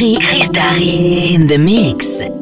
Darry. Chris Darry. In the mix.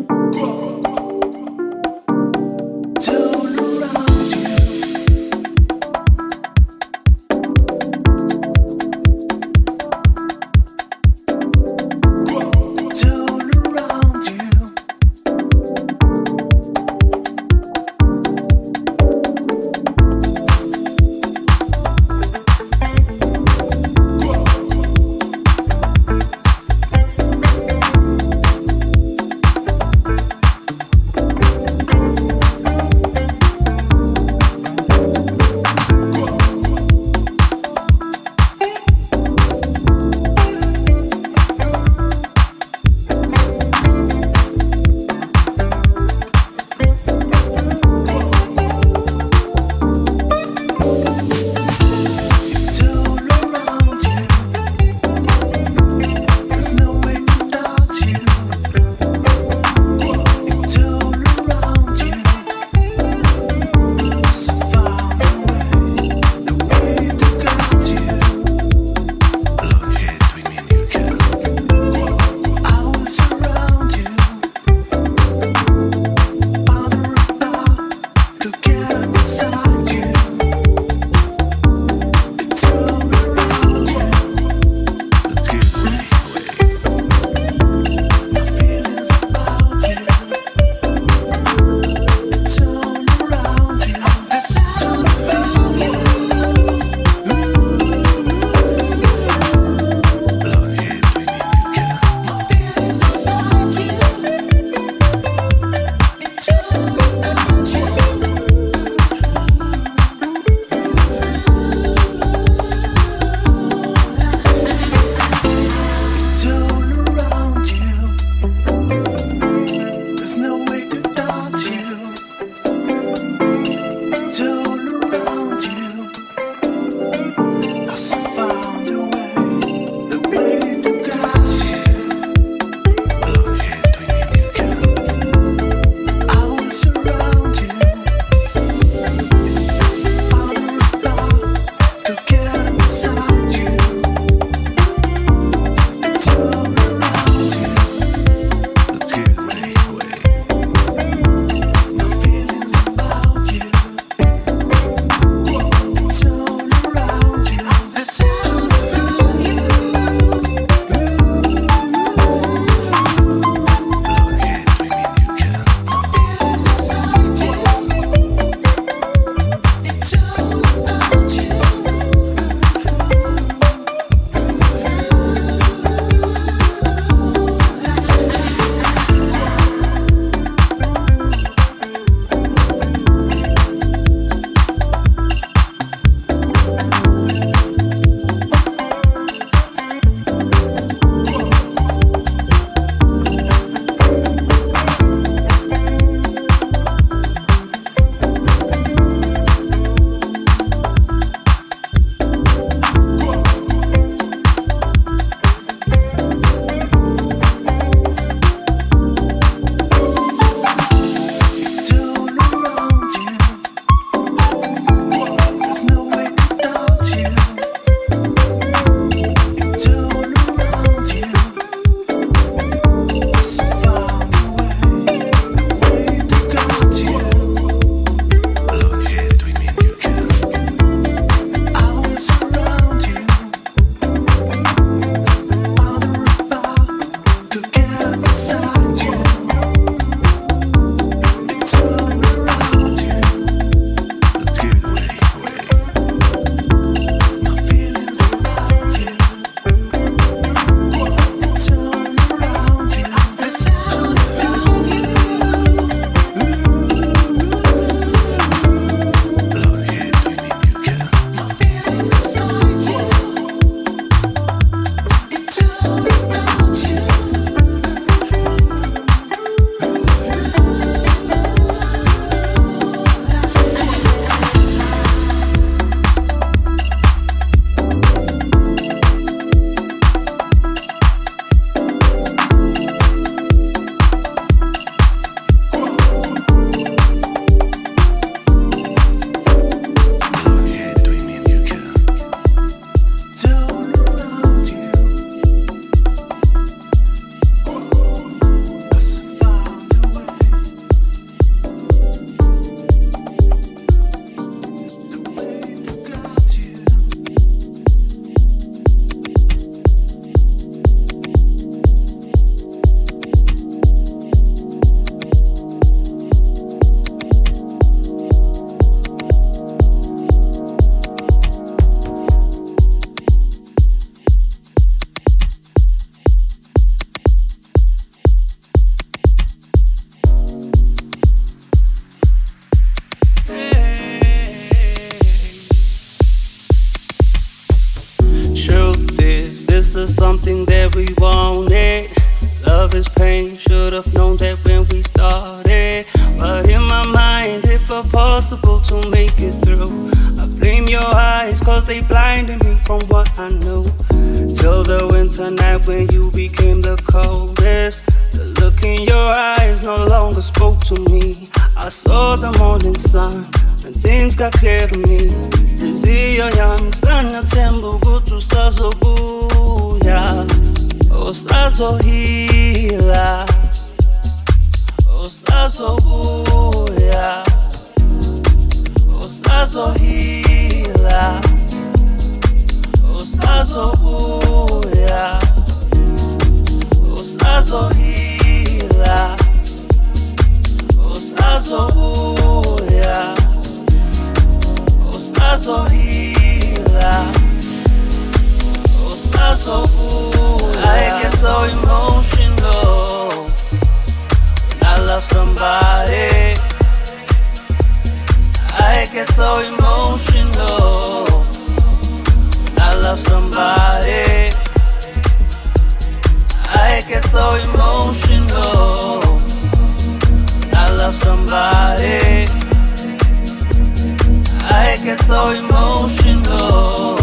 So emotional.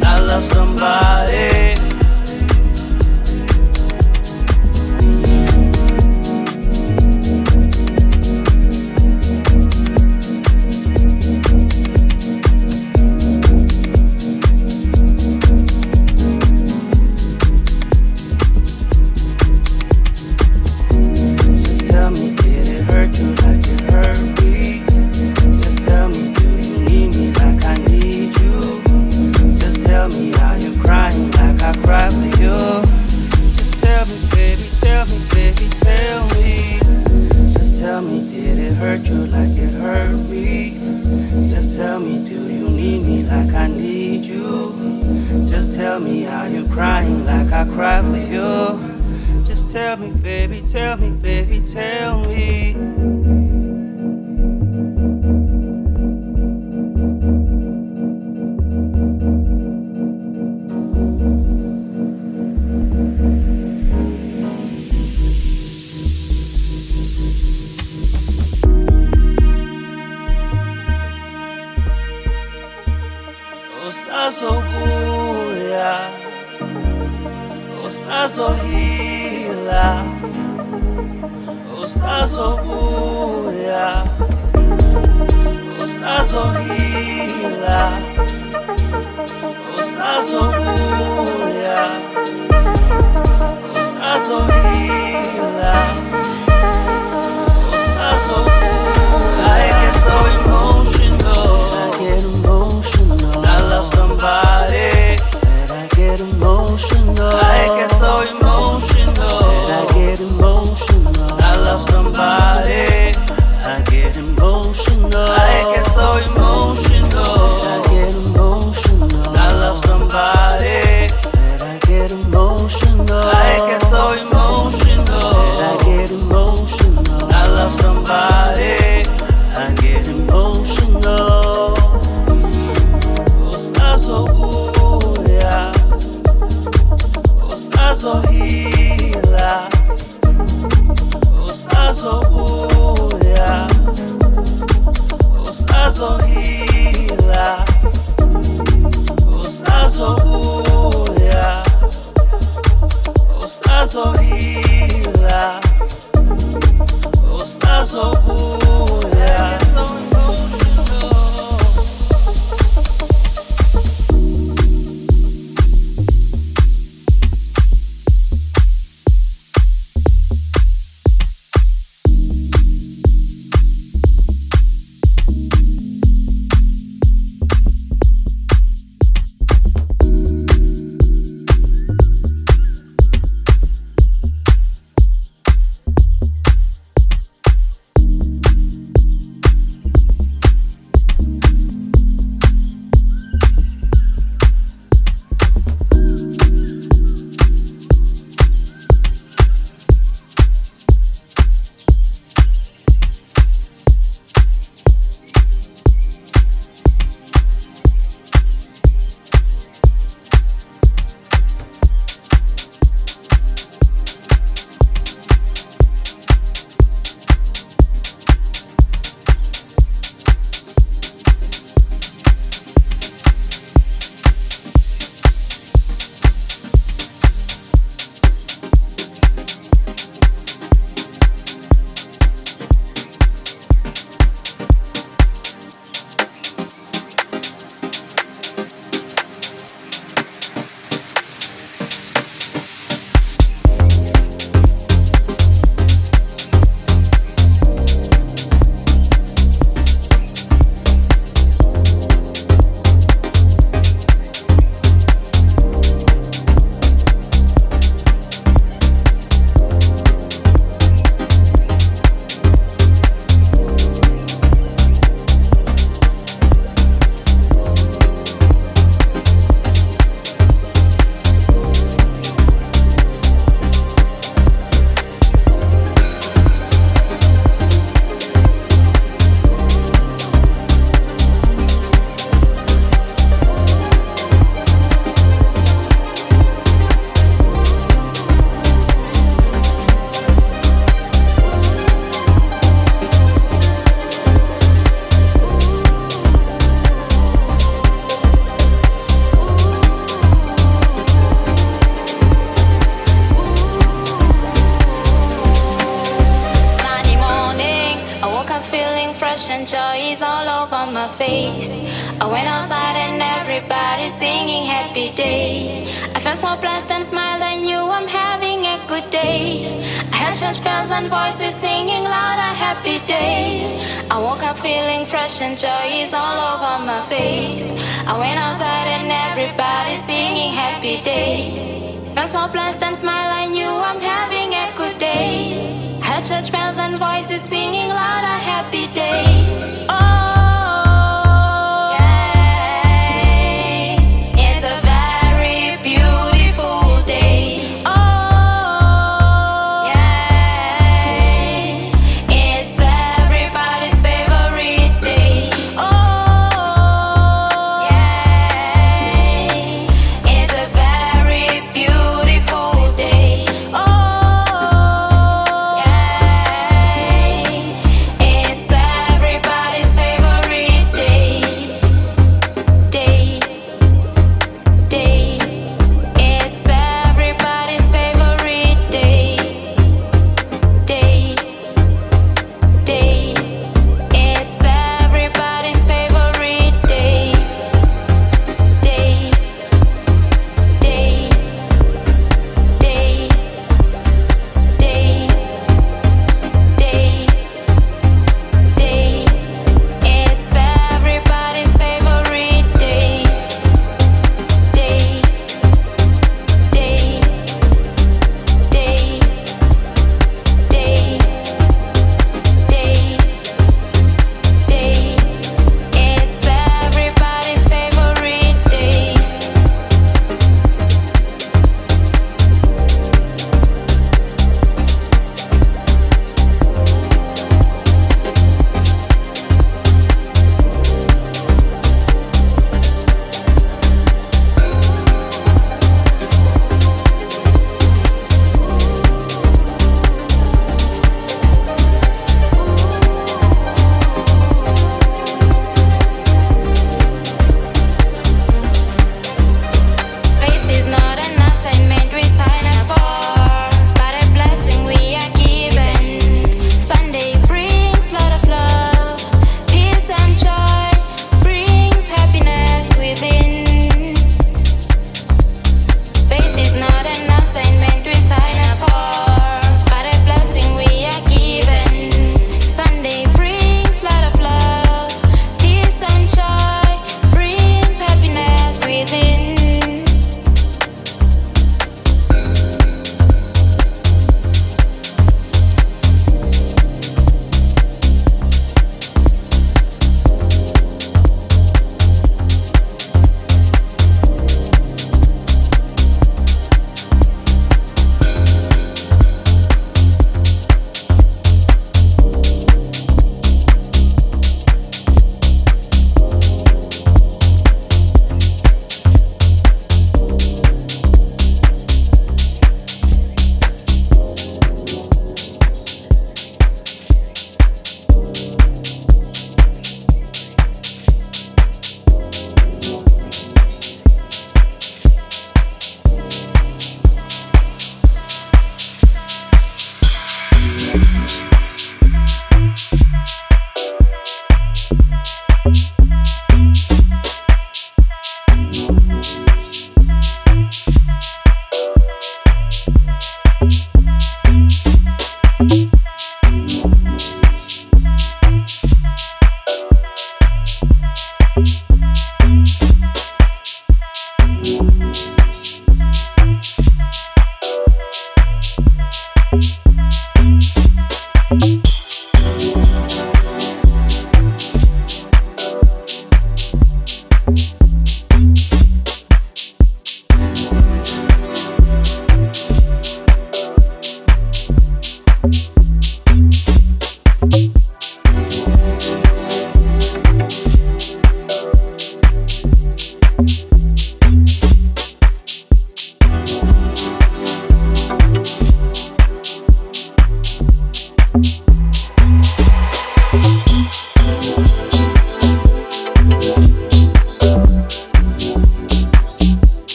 I love somebody.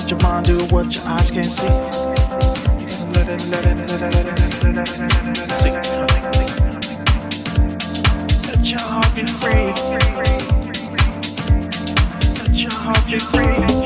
Let your mind do what your eyes can't see. You can let it, let it, let it, let it, let it, see. Let your heart be free. Let your heart be free.